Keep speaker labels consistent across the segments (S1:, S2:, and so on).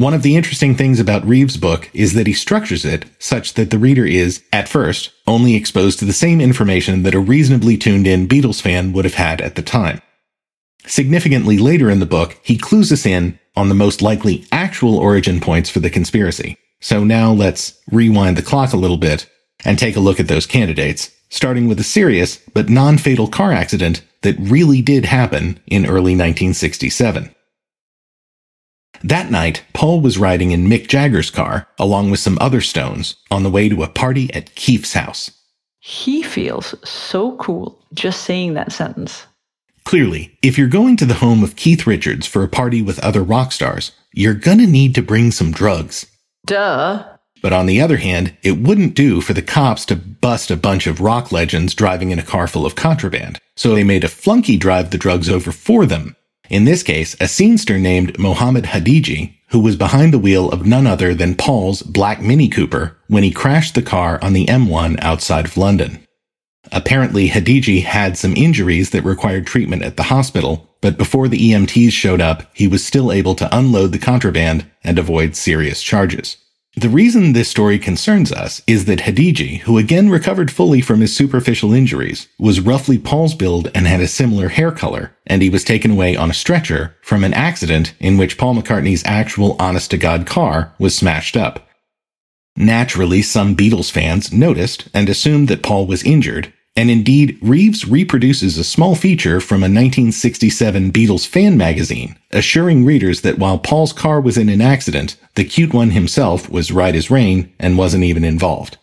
S1: One of the interesting things about Reeves' book is that he structures it such that the reader is, at first, only exposed to the same information that a reasonably tuned in Beatles fan would have had at the time. Significantly later in the book, he clues us in on the most likely actual origin points for the conspiracy. So now let's rewind the clock a little bit and take a look at those candidates, starting with a serious but non-fatal car accident that really did happen in early 1967. That night, Paul was riding in Mick Jagger's car, along with some other Stones, on the way to a party at Keith's house.
S2: He feels so cool just saying that sentence.
S1: Clearly, if you're going to the home of Keith Richards for a party with other rock stars, you're gonna need to bring some drugs.
S2: Duh.
S1: But on the other hand, it wouldn't do for the cops to bust a bunch of rock legends driving in a car full of contraband. So they made a flunky drive the drugs over for them. In this case, a scenester named Mohammed Hadjij, who was behind the wheel of none other than Paul's black Mini Cooper when he crashed the car on the M1 outside of London. Apparently, Hadjij had some injuries that required treatment at the hospital, but before the EMTs showed up, he was still able to unload the contraband and avoid serious charges. The reason this story concerns us is that Hadjij, who again recovered fully from his superficial injuries, was roughly Paul's build and had a similar hair color, and he was taken away on a stretcher from an accident in which Paul McCartney's actual honest to God car was smashed up. Naturally, some Beatles fans noticed and assumed that Paul was injured, and indeed, Reeves reproduces a small feature from a 1967 Beatles fan magazine, assuring readers that while Paul's car was in an accident, the cute one himself was right as rain and wasn't even involved.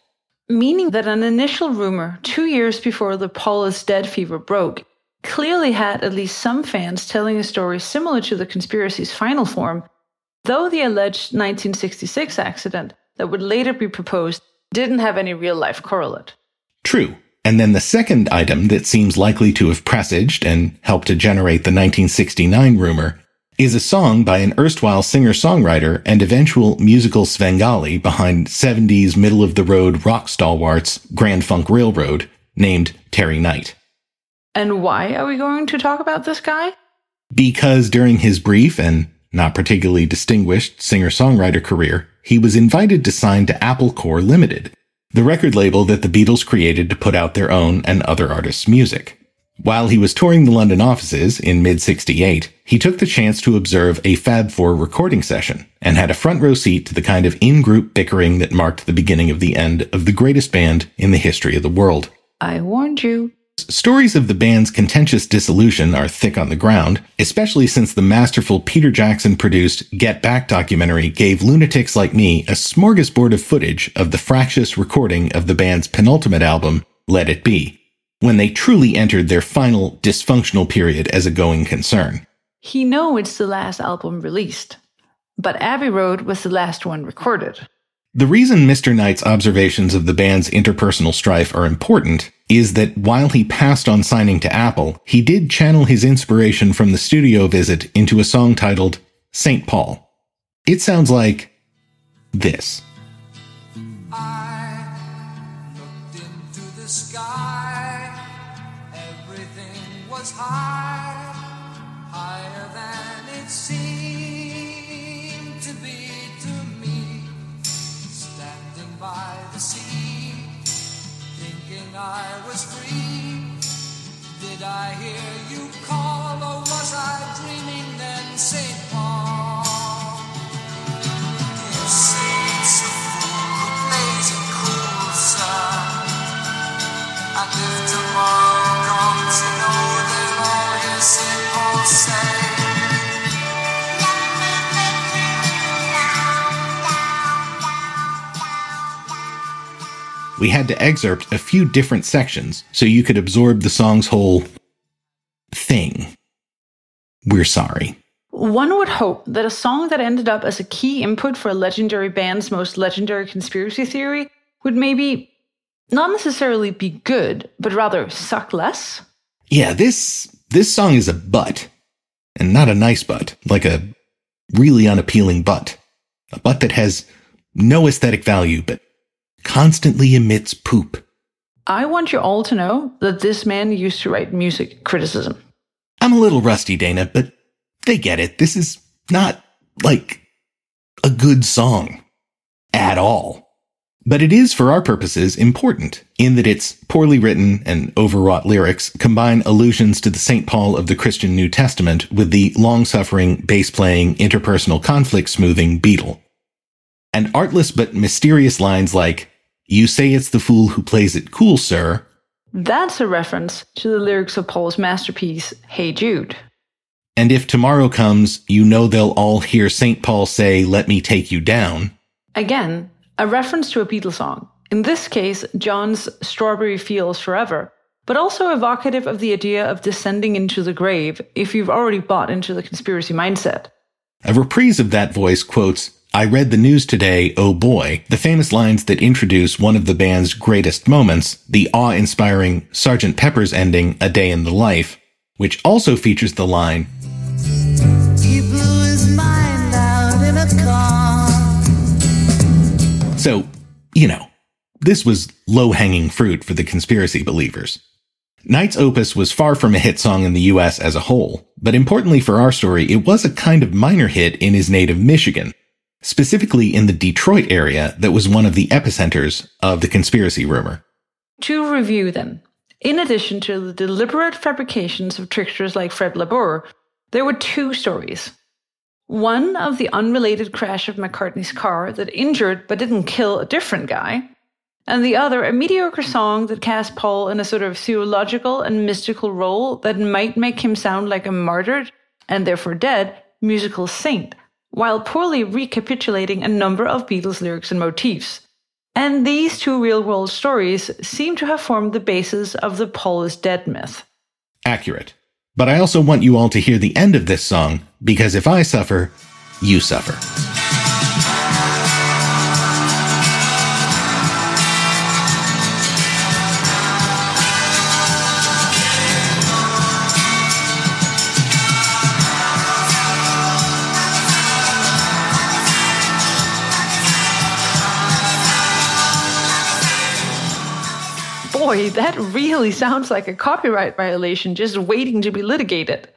S2: Meaning that an initial rumor two years before the Paul is dead fever broke clearly had at least some fans telling a story similar to the conspiracy's final form, though the alleged 1966 accident that would later be proposed didn't have any real life correlate.
S1: True. And then the second item that seems likely to have presaged and helped to generate the 1969 rumor is a song by an erstwhile singer-songwriter and eventual musical Svengali behind 70s middle-of-the-road rock stalwarts Grand Funk Railroad named Terry Knight.
S2: And why are we going to talk about this guy?
S1: Because during his brief and not particularly distinguished singer-songwriter career, he was invited to sign to Apple Corps Limited, the record label that the Beatles created to put out their own and other artists' music. While he was touring the London offices in mid 68, he took the chance to observe a Fab Four recording session and had a front row seat to the kind of in-group bickering that marked the beginning of the end of the greatest band in the history of the world.
S2: I warned you.
S1: Stories of the band's contentious dissolution are thick on the ground, especially since the masterful Peter Jackson produced Get Back documentary gave lunatics like me a smorgasbord of footage of the fractious recording of the band's penultimate album, Let It Be, when they truly entered their final dysfunctional period as a going concern.
S2: He know it's the last album released, but Abbey Road was the last one recorded.
S1: The reason Mr. Knight's observations of the band's interpersonal strife are important is that while he passed on signing to Apple, he did channel his inspiration from the studio visit into a song titled St. Paul. It sounds like this. We had to excerpt a few different sections so you could absorb the song's whole thing. We're sorry.
S2: One would hope that a song that ended up as a key input for a legendary band's most legendary conspiracy theory would maybe not necessarily be good, but rather suck less.
S1: Yeah, this this song is a butt. And not a nice butt, like a really unappealing butt. A butt that has no aesthetic value but constantly emits poop.
S2: I want you all to know that this man used to write music criticism.
S1: I'm a little rusty, Dana, but they get it. This is not like a good song at all. But it is, for our purposes, important in that its poorly written and overwrought lyrics combine allusions to the St. Paul of the Christian New Testament with the long suffering, bass playing, interpersonal conflict smoothing Beatle. And artless but mysterious lines like, You say it's the fool who plays it cool, sir,
S2: That's a reference to the lyrics of Paul's masterpiece, Hey Jude.
S1: And if tomorrow comes, you know they'll all hear St. Paul say, Let me take you down.
S2: Again, a reference to a Beatles song. In this case, John's Strawberry Fields Forever, but also evocative of the idea of descending into the grave if you've already bought into the conspiracy mindset.
S1: A reprise of that voice quotes, I read the news today, oh boy, the famous lines that introduce one of the band's greatest moments, the awe inspiring Sgt. Pepper's ending, A Day in the Life, which also features the line,
S3: He blew his mind out in a car.
S1: So, you know, this was low hanging fruit for the conspiracy believers. Knight's Opus was far from a hit song in the US as a whole, but importantly for our story, it was a kind of minor hit in his native Michigan, specifically in the Detroit area that was one of the epicenters of the conspiracy rumor.
S2: To review them, in addition to the deliberate fabrications of tricksters like Fred LaBour, there were two stories. One of the unrelated crash of McCartney's car that injured but didn't kill a different guy, and the other a mediocre song that cast Paul in a sort of theological and mystical role that might make him sound like a martyred, and therefore dead, musical saint, while poorly recapitulating a number of Beatles lyrics and motifs. And these two real world stories seem to have formed the basis of the Paul is dead myth.
S1: Accurate. But I also want you all to hear the end of this song, because if I suffer, you suffer.
S2: Boy, that really sounds like a copyright violation just waiting to be litigated.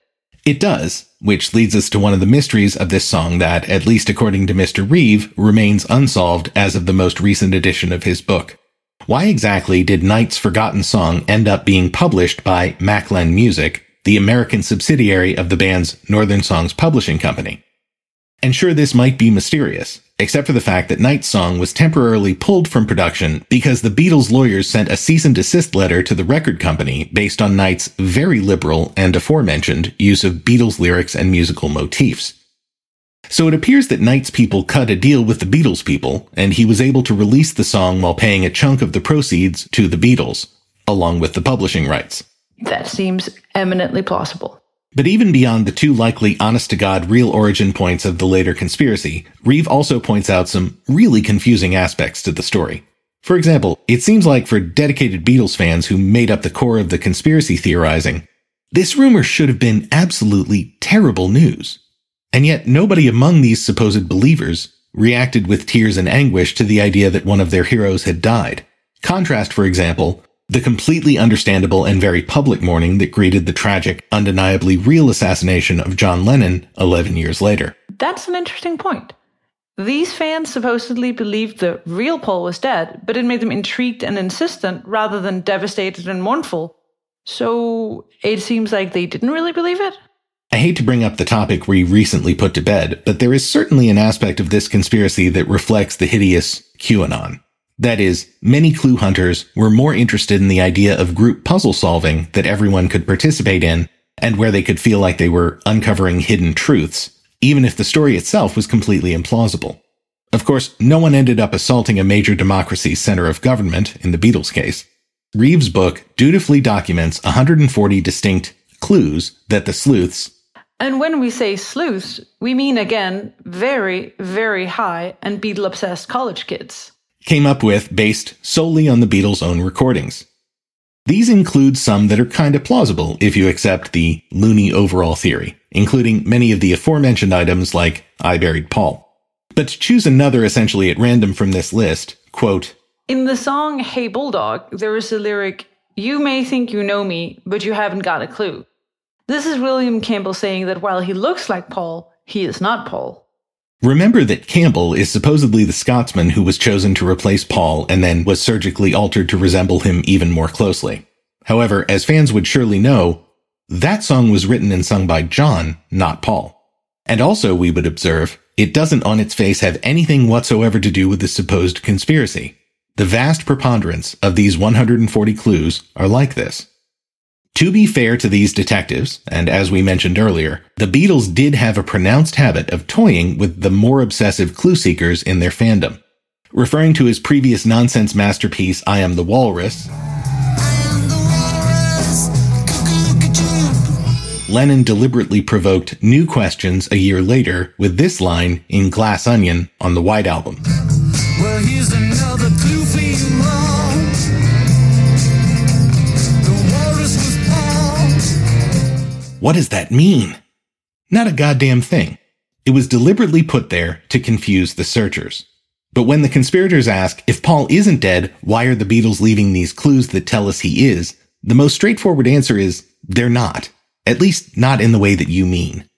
S1: It does, which leads us to one of the mysteries of this song that, at least according to Mr. Reeve, remains unsolved as of the most recent edition of his book. Why exactly did Knight's Forgotten Song end up being published by Maclen Music, the American subsidiary of the band's Northern Songs Publishing Company? And sure, this might be mysterious, except for the fact that Knight's song was temporarily pulled from production because the Beatles' lawyers sent a cease and desist letter to the record company based on Knight's very liberal and aforementioned use of Beatles lyrics and musical motifs. So it appears that Knight's people cut a deal with the Beatles people, and he was able to release the song while paying a chunk of the proceeds to the Beatles, along with the publishing rights.
S2: That seems eminently plausible.
S1: But even beyond the two likely honest to God real origin points of the later conspiracy, Reeve also points out some really confusing aspects to the story. For example, it seems like for dedicated Beatles fans who made up the core of the conspiracy theorizing, this rumor should have been absolutely terrible news. And yet nobody among these supposed believers reacted with tears and anguish to the idea that one of their heroes had died. Contrast, for example, the completely understandable and very public mourning that greeted the tragic, undeniably real assassination of John Lennon 11 years later.
S2: That's an interesting point. These fans supposedly believed the real Paul was dead, but it made them intrigued and insistent rather than devastated and mournful. So it seems like they didn't really believe it?
S1: I hate to bring up the topic we recently put to bed, but there is certainly an aspect of this conspiracy that reflects the hideous QAnon. That is, many clue hunters were more interested in the idea of group puzzle solving that everyone could participate in and where they could feel like they were uncovering hidden truths, even if the story itself was completely implausible. Of course, no one ended up assaulting a major democracy's center of government in the Beatles case. Reeves' book dutifully documents 140 distinct clues that the sleuths,
S2: And when we say sleuths, we mean again very, very high and Beatle obsessed college kids.
S1: Came up with based solely on the Beatles' own recordings. These include some that are kind of plausible if you accept the loony overall theory, including many of the aforementioned items like I buried Paul. But to choose another essentially at random from this list, quote,
S2: In the song Hey Bulldog, there is a lyric, You may think you know me, but you haven't got a clue. This is William Campbell saying that while he looks like Paul, he is not Paul.
S1: Remember that Campbell is supposedly the Scotsman who was chosen to replace Paul and then was surgically altered to resemble him even more closely. However, as fans would surely know, that song was written and sung by John, not Paul. And also, we would observe, it doesn't on its face have anything whatsoever to do with the supposed conspiracy. The vast preponderance of these 140 clues are like this. To be fair to these detectives, and as we mentioned earlier, the Beatles did have a pronounced habit of toying with the more obsessive clue seekers in their fandom. Referring to his previous nonsense masterpiece, I Am the Walrus, Lennon deliberately provoked new questions a year later with this line in Glass Onion on the White Album. What does that mean? Not a goddamn thing. It was deliberately put there to confuse the searchers. But when the conspirators ask, if Paul isn't dead, why are the Beatles leaving these clues that tell us he is? The most straightforward answer is, they're not. At least not in the way that you mean.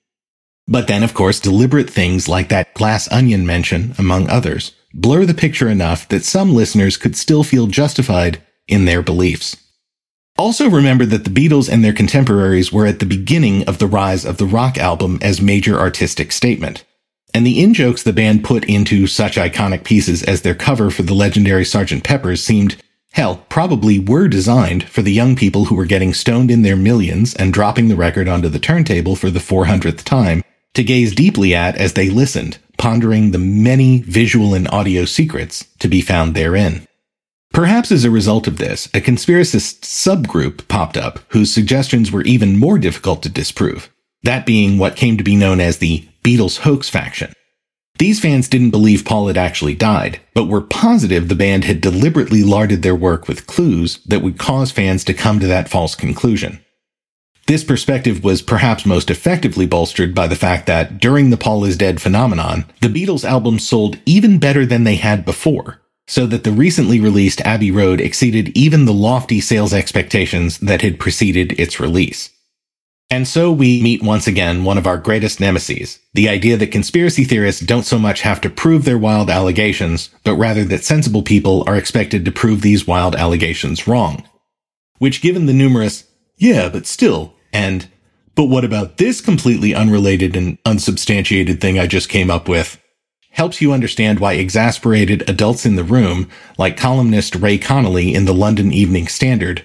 S1: But then, of course, deliberate things like that glass onion mention, among others, blur the picture enough that some listeners could still feel justified in their beliefs. Also remember that the Beatles and their contemporaries were at the beginning of the rise of the rock album as major artistic statement. And the in-jokes the band put into such iconic pieces as their cover for the legendary Sgt. Pepper's seemed, hell, probably were designed for the young people who were getting stoned in their millions and dropping the record onto the turntable for the 400th time to gaze deeply at as they listened, pondering the many visual and audio secrets to be found therein. Perhaps as a result of this, a conspiracist subgroup popped up whose suggestions were even more difficult to disprove, that being what came to be known as the Beatles hoax faction. These fans didn't believe Paul had actually died, but were positive the band had deliberately larded their work with clues that would cause fans to come to that false conclusion. This perspective was perhaps most effectively bolstered by the fact that during the Paul is Dead phenomenon, the Beatles album sold even better than they had before, so that the recently released Abbey Road exceeded even the lofty sales expectations that had preceded its release. And so we meet once again one of our greatest nemeses, the idea that conspiracy theorists don't so much have to prove their wild allegations, but rather that sensible people are expected to prove these wild allegations wrong. Which given the numerous, yeah, but still, and, but what about this completely unrelated and unsubstantiated thing I just came up with, helps you understand why exasperated adults in the room, like columnist Ray Connolly in the London Evening Standard,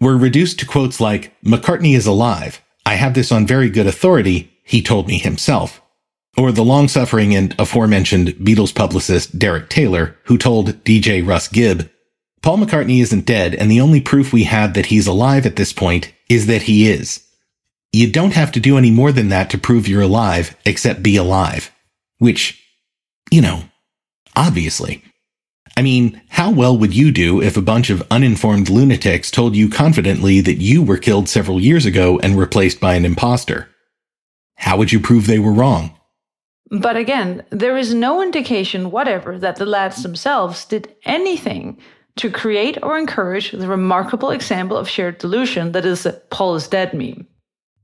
S1: were reduced to quotes like, McCartney is alive. I have this on very good authority. He told me himself. Or the long suffering and aforementioned Beatles publicist Derek Taylor, who told DJ Russ Gibb, Paul McCartney isn't dead, and the only proof we have that he's alive at this point is that he is. You don't have to do any more than that to prove you're alive, except be alive. Which, you know, obviously. I mean, how well would you do if a bunch of uninformed lunatics told you confidently that you were killed several years ago and replaced by an imposter? How would you prove they were wrong?
S2: But again, there is no indication whatever that the lads themselves did anything to create or encourage the remarkable example of shared delusion that is the Paul is dead meme.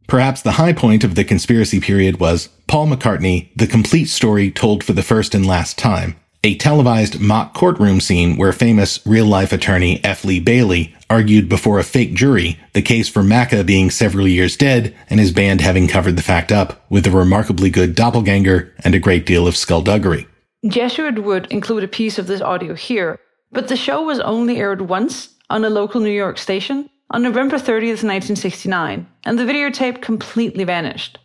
S1: Perhaps the high point of the conspiracy period was Paul McCartney, the complete story told for the first and last time, a televised mock courtroom scene where famous real life attorney F. Lee Bailey argued before a fake jury the case for Macca being several years dead and his band having covered the fact up with a remarkably good doppelganger and a great deal of skullduggery.
S2: Jesuit would include a piece of this audio here, but the show was only aired once on a local New York station on November 30th, 1969, and the videotape completely vanished.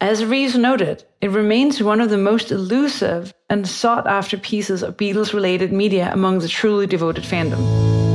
S2: As Reeves noted, it remains one of the most elusive and sought after pieces of Beatles related media among the truly devoted fandom.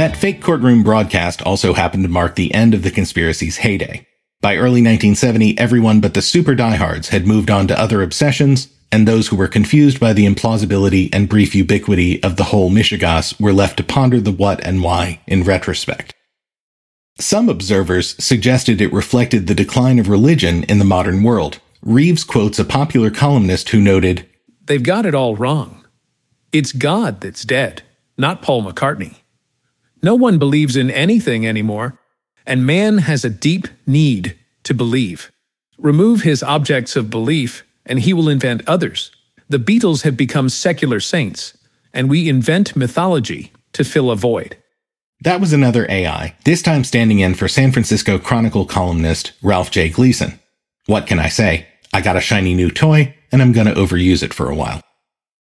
S1: That fake courtroom broadcast also happened to mark the end of the conspiracy's heyday. By early 1970, everyone but the super diehards had moved on to other obsessions, and those who were confused by the implausibility and brief ubiquity of the whole Mishigas were left to ponder the what and why in retrospect. Some observers suggested it reflected the decline of religion in the modern world. Reeves quotes a popular columnist who noted,
S4: They've got it all wrong. It's God that's dead, not Paul McCartney. No one believes in anything anymore, and man has a deep need to believe. Remove his objects of belief, and he will invent others. The Beatles have become secular saints, and we invent mythology to fill a void.
S1: That was another AI, this time standing in for San Francisco Chronicle columnist Ralph J. Gleason. What can I say? I got a shiny new toy, and I'm gonna overuse it for a while.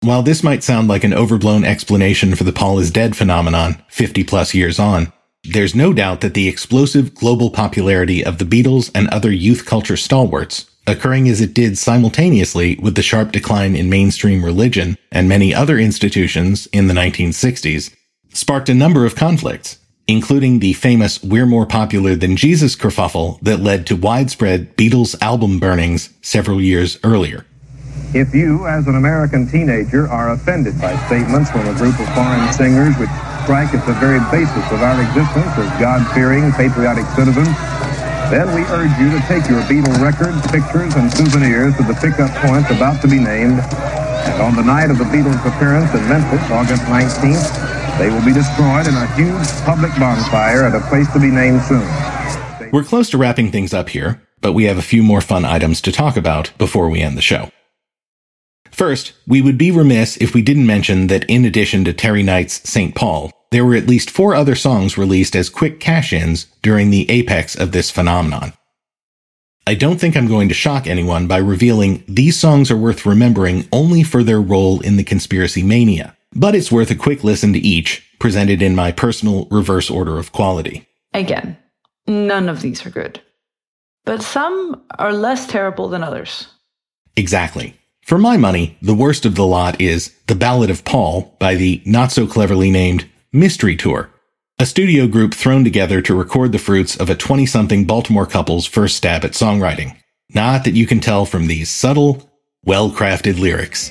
S1: While this might sound like an overblown explanation for the Paul is dead phenomenon 50 plus years on, there's no doubt that the explosive global popularity of the Beatles and other youth culture stalwarts, occurring as it did simultaneously with the sharp decline in mainstream religion and many other institutions in the 1960s, sparked a number of conflicts, including the famous We're More Popular Than Jesus kerfuffle that led to widespread Beatles album burnings several years earlier.
S5: If you, as an American teenager, are offended by statements from a group of foreign singers which strike at the very basis of our existence as God-fearing, patriotic citizens, then we urge you to take your Beatle records, pictures, and souvenirs to the pickup points about to be named. And on the night of the Beatles' appearance in Memphis, August 19th, they will be destroyed in a huge public bonfire at a place to be named soon.
S1: We're close to wrapping things up here, but we have a few more fun items to talk about before we end the show. First, we would be remiss if we didn't mention that in addition to Terry Knight's St. Paul, there were at least four other songs released as quick cash-ins during the apex of this phenomenon. I don't think I'm going to shock anyone by revealing these songs are worth remembering only for their role in the conspiracy mania, but it's worth a quick listen to each, presented in my personal reverse order of quality.
S2: Again, none of these are good. But some are less terrible than others.
S1: Exactly. For my money, the worst of the lot is The Ballad of Paul by the not so cleverly named Mystery Tour, a studio group thrown together to record the fruits of a 20 something Baltimore couple's first stab at songwriting. Not that you can tell from these subtle, well crafted lyrics.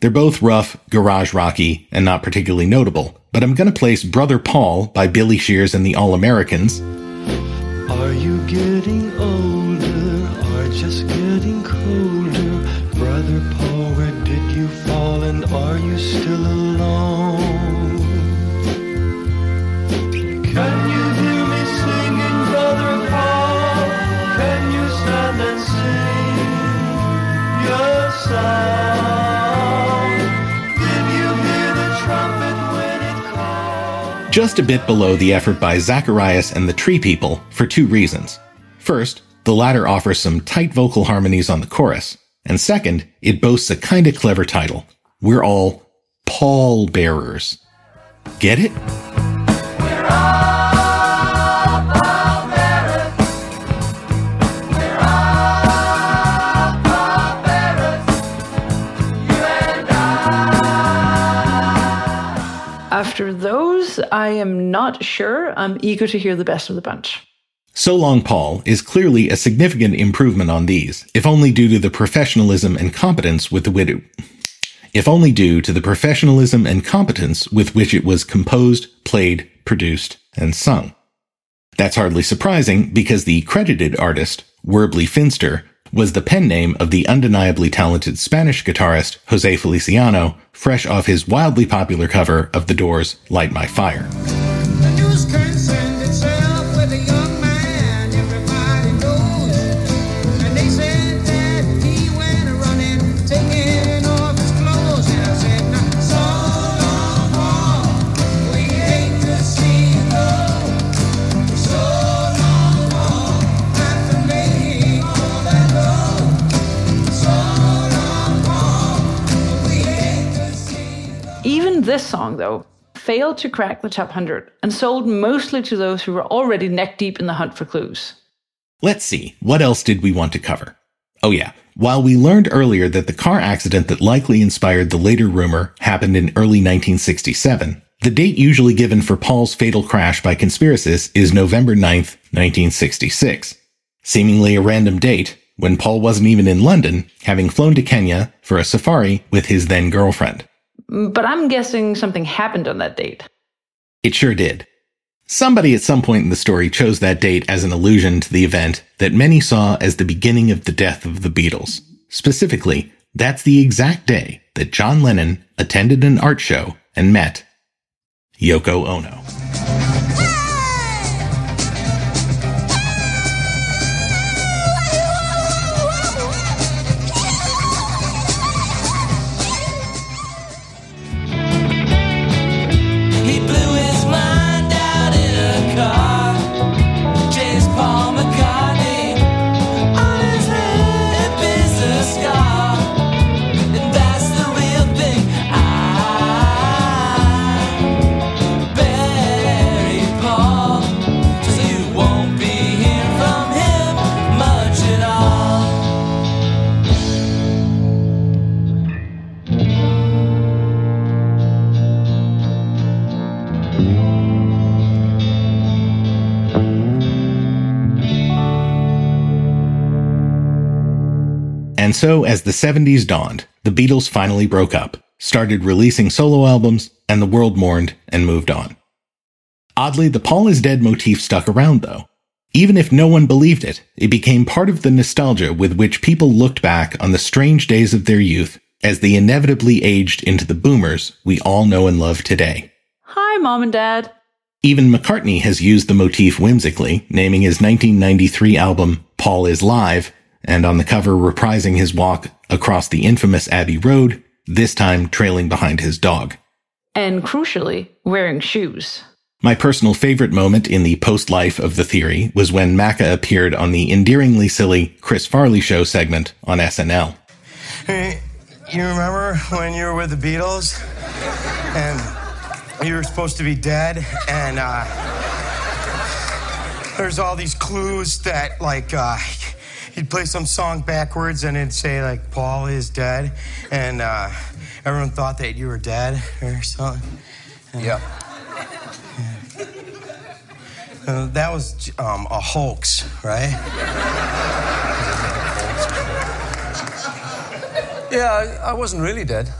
S1: They're both rough, garage rocky, and not particularly notable, but I'm gonna place Brother Paul by Billy Shears and the All Americans,
S6: Are you getting older or just getting colder? Brother Paul, where did you fall and are you still alone?
S1: Just a bit below the effort by Zacharias and the Tree People for two reasons. First, the latter offers some tight vocal harmonies on the chorus, and second, it boasts a kinda clever title. We're all pall bearers. Get it?
S2: I am not sure. I'm eager to hear the best of the bunch.
S1: So Long Paul is clearly a significant improvement on these, if only due to the professionalism and competence with which it, if only due to the professionalism and competence with which it was composed, played, produced, and sung. That's hardly surprising because the credited artist, Werbly Finster, was the pen name of the undeniably talented Spanish guitarist Jose Feliciano, fresh off his wildly popular cover of The Doors' Light My Fire.
S2: This song, though, failed to crack the top 100 and sold mostly to those who were already neck deep in the hunt for clues.
S1: Let's see, what else did we want to cover? Oh yeah, while we learned earlier that the car accident that likely inspired the later rumor happened in early 1967, the date usually given for Paul's fatal crash by conspiracists is November 9th, 1966. Seemingly a random date, when Paul wasn't even in London, having flown to Kenya for a safari with his then girlfriend.
S2: But I'm guessing something happened on that date.
S1: It sure did. Somebody at some point in the story chose that date as an allusion to the event that many saw as the beginning of the death of the Beatles. Specifically, that's the exact day that John Lennon attended an art show and met Yoko Ono.
S3: So,
S1: as the 70s dawned, the Beatles finally broke up, started releasing solo albums, and the world mourned and moved on. Oddly, the Paul is Dead motif stuck around though. Even if no one believed it, it became part of the nostalgia with which people looked back on the strange days of their youth as they inevitably aged into the boomers we all know and love today.
S2: Hi, Mom and Dad.
S1: Even McCartney has used the motif whimsically, naming his 1993 album Paul is Live, and on the cover reprising his walk across the infamous Abbey Road, this time trailing behind his dog.
S2: And crucially, wearing shoes.
S1: My personal favorite moment in the post life of the theory was when Macca appeared on the endearingly silly Chris Farley show segment on SNL.
S7: Hey, you remember when you were with the Beatles and you were supposed to be dead and uh, there's all these clues that like uh, he'd play some song backwards and it'd say like Paul is dead and uh, everyone thought that you were dead or something.
S8: Yeah.
S7: Uh, that was um, a hoax, right?
S8: Yeah, I, I wasn't really dead.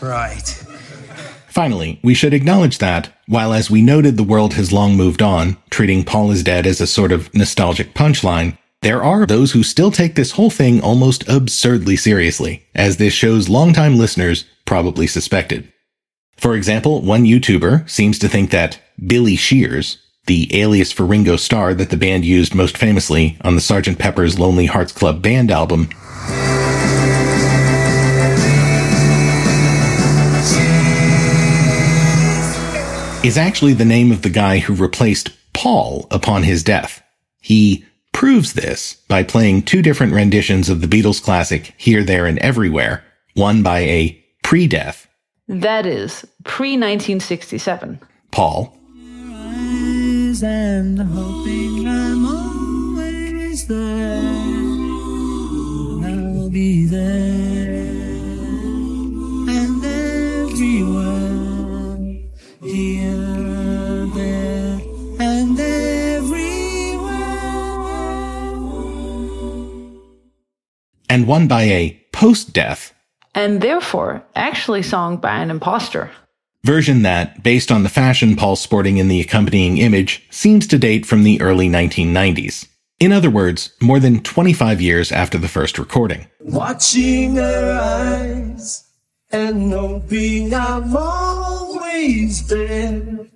S7: Right.
S1: Finally, we should acknowledge that, while as we noted the world has long moved on, treating Paul is dead as a sort of nostalgic punchline, there are those who still take this whole thing almost absurdly seriously, as this show's longtime listeners probably suspected. For example, one YouTuber seems to think that Billy Shears, the alias for Ringo Starr that the band used most famously on the Sgt. Pepper's Lonely Hearts Club Band album, is actually the name of the guy who replaced Paul upon his death. He proves this by playing two different renditions of the Beatles classic Here, There, and Everywhere, one by a pre-death
S2: That is pre 1967.
S1: Paul,
S3: and hoping I'm always there. I'll be there and
S1: one by a post-death
S2: And therefore, actually sung by an imposter.
S1: version that, based on the fashion Paul's sporting in the accompanying image, seems to date from the early 1990s. In other words, more than 25 years after the first recording.
S3: Watching her eyes and hoping I'm always there.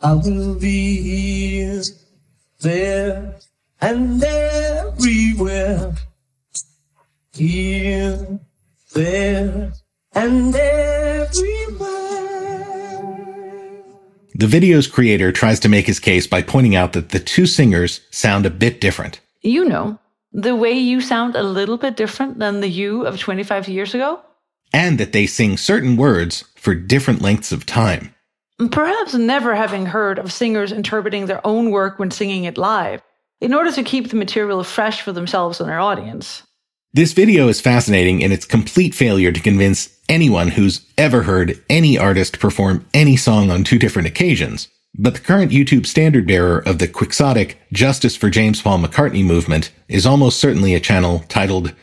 S3: I will be here, there, and everywhere. Here, there, and everywhere.
S1: The video's creator tries to make his case by pointing out that the two singers sound a bit different.
S2: You know, the way you sound a little bit different than the you of 25 years ago?
S1: and that they sing certain words for different lengths of time.
S2: Perhaps never having heard of singers interpreting their own work when singing it live, in order to keep the material fresh for themselves and their audience.
S1: This video is fascinating in its complete failure to convince anyone who's ever heard any artist perform any song on two different occasions. But the current YouTube standard bearer of the quixotic Justice for James Paul McCartney movement is almost certainly a channel titled,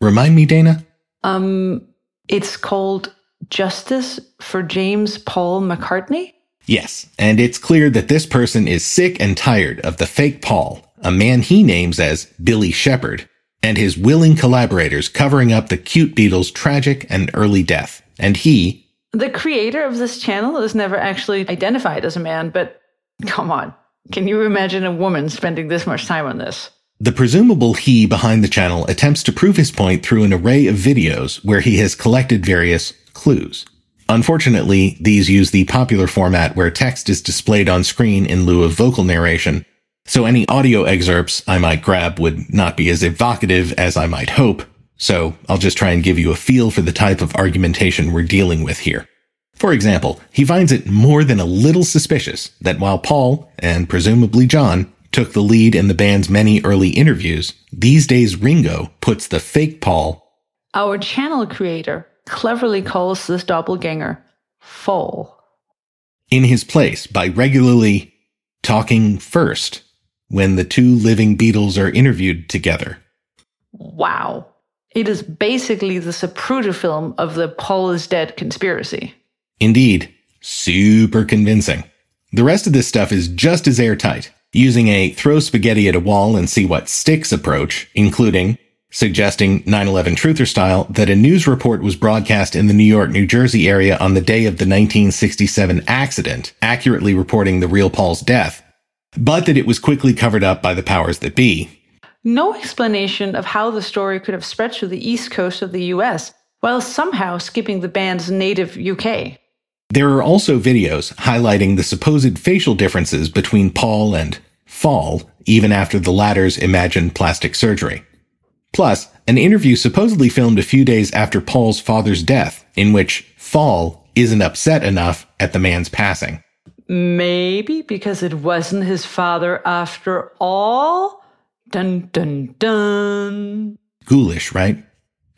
S1: Remind me, Dana?
S2: Um, it's called Justice for James Paul McCartney?
S1: Yes, and it's clear that this person is sick and tired of the fake Paul, a man he names as Billy Shepherd, and his willing collaborators covering up the cute Beatles' tragic and early death. And he,
S2: The creator of this channel is never actually identified as a man, but come on. Can you imagine a woman spending this much time on this?
S1: the presumable he behind the channel, attempts to prove his point through an array of videos where he has collected various clues. Unfortunately, these use the popular format where text is displayed on screen in lieu of vocal narration, so any audio excerpts I might grab would not be as evocative as I might hope, so I'll just try and give you a feel for the type of argumentation we're dealing with here. For example, he finds it more than a little suspicious that while Paul, and presumably John, took the lead in the band's many early interviews, these days Ringo puts the fake Paul
S2: Our channel creator cleverly calls this doppelganger Fall.
S1: in his place by regularly talking first when the two living Beatles are interviewed together.
S2: Wow. It is basically the Zapruder film of the Paul is dead conspiracy.
S1: Indeed, super convincing. The rest of this stuff is just as airtight, using a throw spaghetti at a wall and see what sticks approach, including suggesting 9-11 truther style that a news report was broadcast in the New York, New Jersey area on the day of the 1967 accident, accurately reporting the real Paul's death, but that it was quickly covered up by the powers that be.
S2: No explanation of how the story could have spread to the east coast of the US, while somehow skipping the band's native UK.
S1: There are also videos highlighting the supposed facial differences between Paul and Fall, even after the latter's imagined plastic surgery. Plus, an interview supposedly filmed a few days after Paul's father's death, in which Fall isn't upset enough at the man's passing.
S2: Maybe because it wasn't his father after all? Dun dun dun.
S1: Ghoulish, right?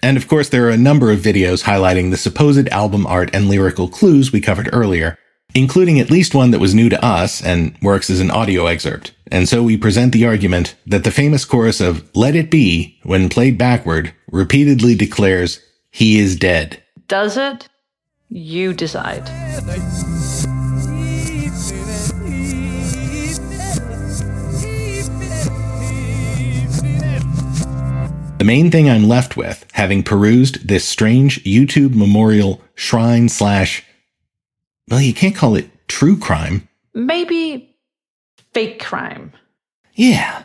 S1: And of course, there are a number of videos highlighting the supposed album art and lyrical clues we covered earlier, including at least one that was new to us and works as an audio excerpt. And so we present the argument that the famous chorus of Let It Be, when played backward, repeatedly declares, He is dead.
S2: Does it? You decide.
S1: The main thing I'm left with, having perused this strange YouTube memorial shrine slash, well, you can't call it true crime.
S2: Maybe fake crime.
S1: Yeah,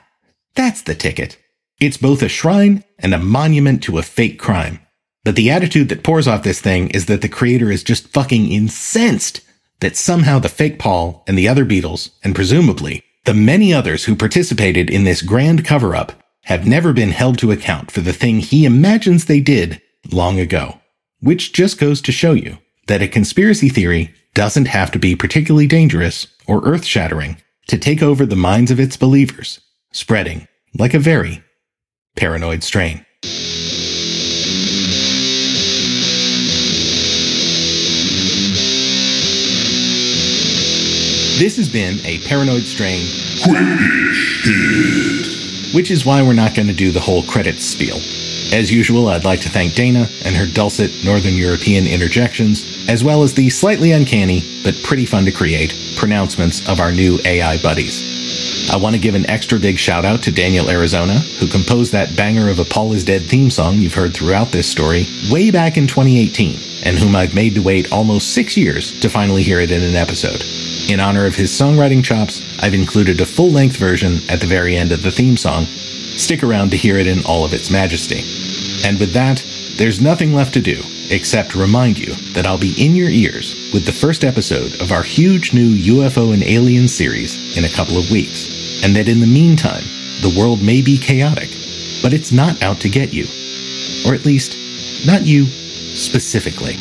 S1: that's the ticket. It's both a shrine and a monument to a fake crime. But the attitude that pours off this thing is that the creator is just fucking incensed that somehow the fake Paul and the other Beatles, and presumably the many others who participated in this grand cover up, have never been held to account for the thing he imagines they did long ago. Which just goes to show you that a conspiracy theory doesn't have to be particularly dangerous or earth shattering to take over the minds of its believers, spreading like a very paranoid strain. This has been a Paranoid Strain which is why we're not going to do the whole credits spiel. As usual, I'd like to thank Dana and her dulcet Northern European interjections, as well as the slightly uncanny, but pretty fun to create, pronouncements of our new AI buddies. I want to give an extra big shout out to Daniel Arizona, who composed that banger of a Paul is Dead theme song you've heard throughout this story way back in 2018, and whom I've made to wait almost six years to finally hear it in an episode. In honor of his songwriting chops, I've included a full length version at the very end of the theme song. Stick around to hear it in all of its majesty. And with that, there's nothing left to do except remind you that I'll be in your ears with the first episode of our huge new UFO and Alien series in a couple of weeks, and that in the meantime, the world may be chaotic, but it's not out to get you. Or at least, not you specifically.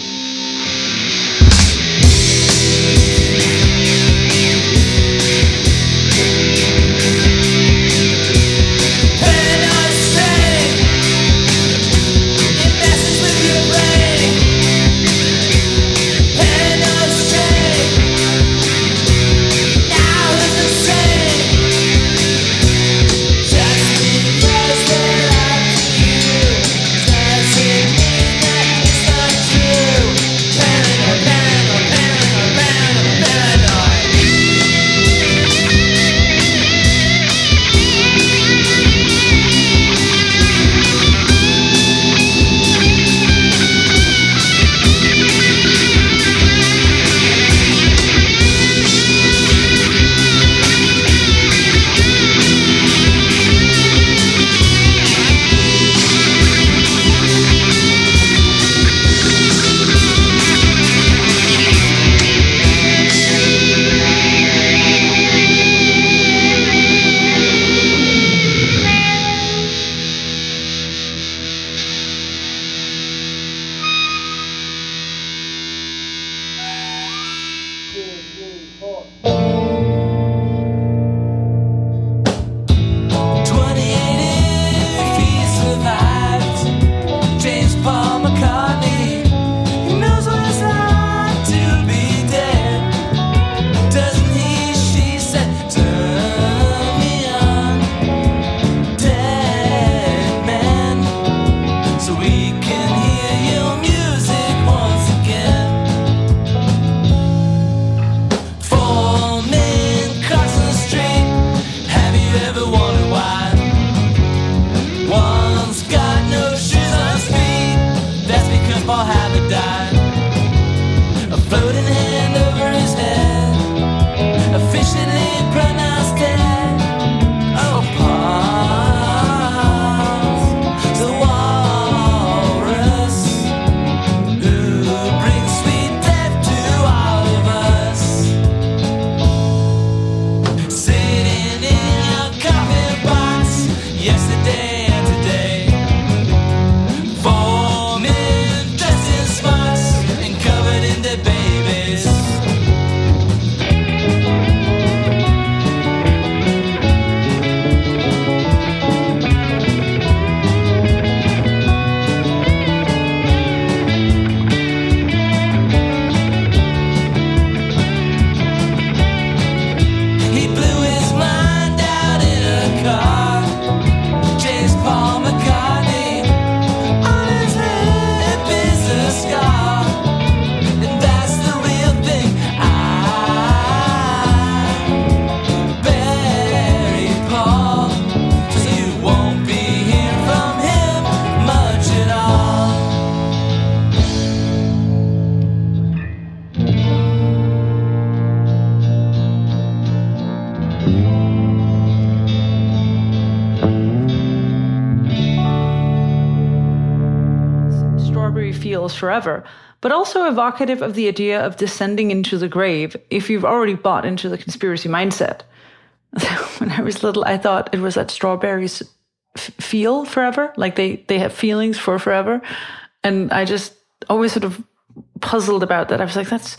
S2: Forever, but also evocative of the idea of descending into the grave if you've already bought into the conspiracy mindset. when I was little, I thought it was that strawberries f- feel forever, like they they have feelings for forever, and I just always sort of puzzled about that. I was like, that's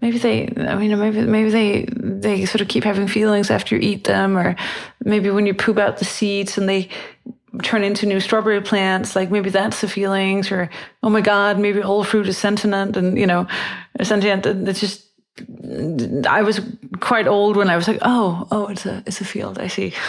S2: maybe they. I mean, maybe maybe they they sort of keep having feelings after you eat them, or maybe when you poop out the seeds and they turn into new strawberry plants like maybe that's the feelings or oh my god maybe all fruit is sentient and you know sentient it's just I was quite old when I was like, oh, oh, it's a it's a field. I see.